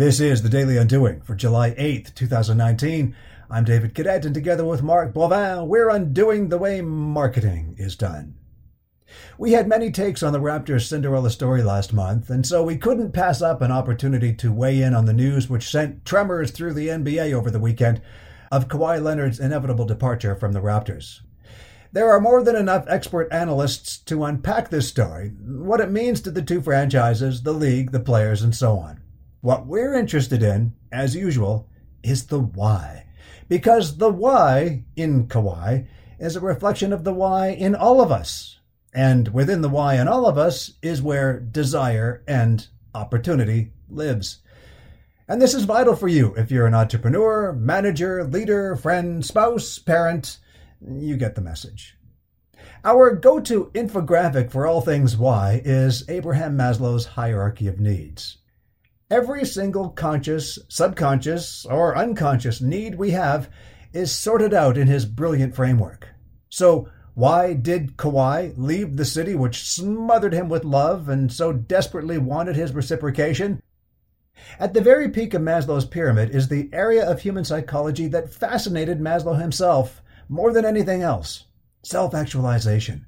This is the Daily Undoing for July 8th, 2019. I'm David Cadet, and together with Mark Boivin, we're undoing the way marketing is done. We had many takes on the Raptors' Cinderella story last month, and so we couldn't pass up an opportunity to weigh in on the news which sent tremors through the NBA over the weekend of Kawhi Leonard's inevitable departure from the Raptors. There are more than enough expert analysts to unpack this story, what it means to the two franchises, the league, the players, and so on. What we're interested in, as usual, is the why. Because the why in Kawhi is a reflection of the why in all of us. And within the why in all of us is where desire and opportunity lives. And this is vital for you if you're an entrepreneur, manager, leader, friend, spouse, parent. You get the message. Our go to infographic for all things why is Abraham Maslow's hierarchy of needs. Every single conscious, subconscious, or unconscious need we have is sorted out in his brilliant framework. So, why did Kawhi leave the city which smothered him with love and so desperately wanted his reciprocation? At the very peak of Maslow's pyramid is the area of human psychology that fascinated Maslow himself more than anything else self actualization.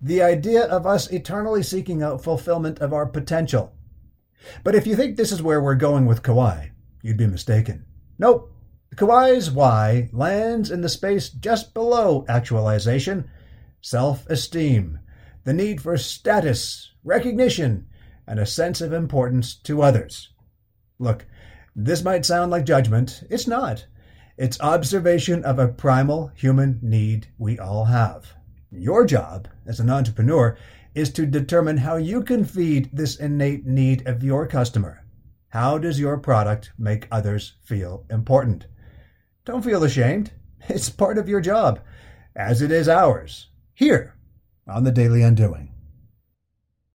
The idea of us eternally seeking out fulfillment of our potential but if you think this is where we're going with Kawhi, you'd be mistaken. Nope. Kawhi's why lands in the space just below actualization self esteem, the need for status, recognition, and a sense of importance to others. Look, this might sound like judgment. It's not. It's observation of a primal human need we all have. Your job as an entrepreneur is to determine how you can feed this innate need of your customer. How does your product make others feel important? Don't feel ashamed. It's part of your job, as it is ours, here on the Daily Undoing.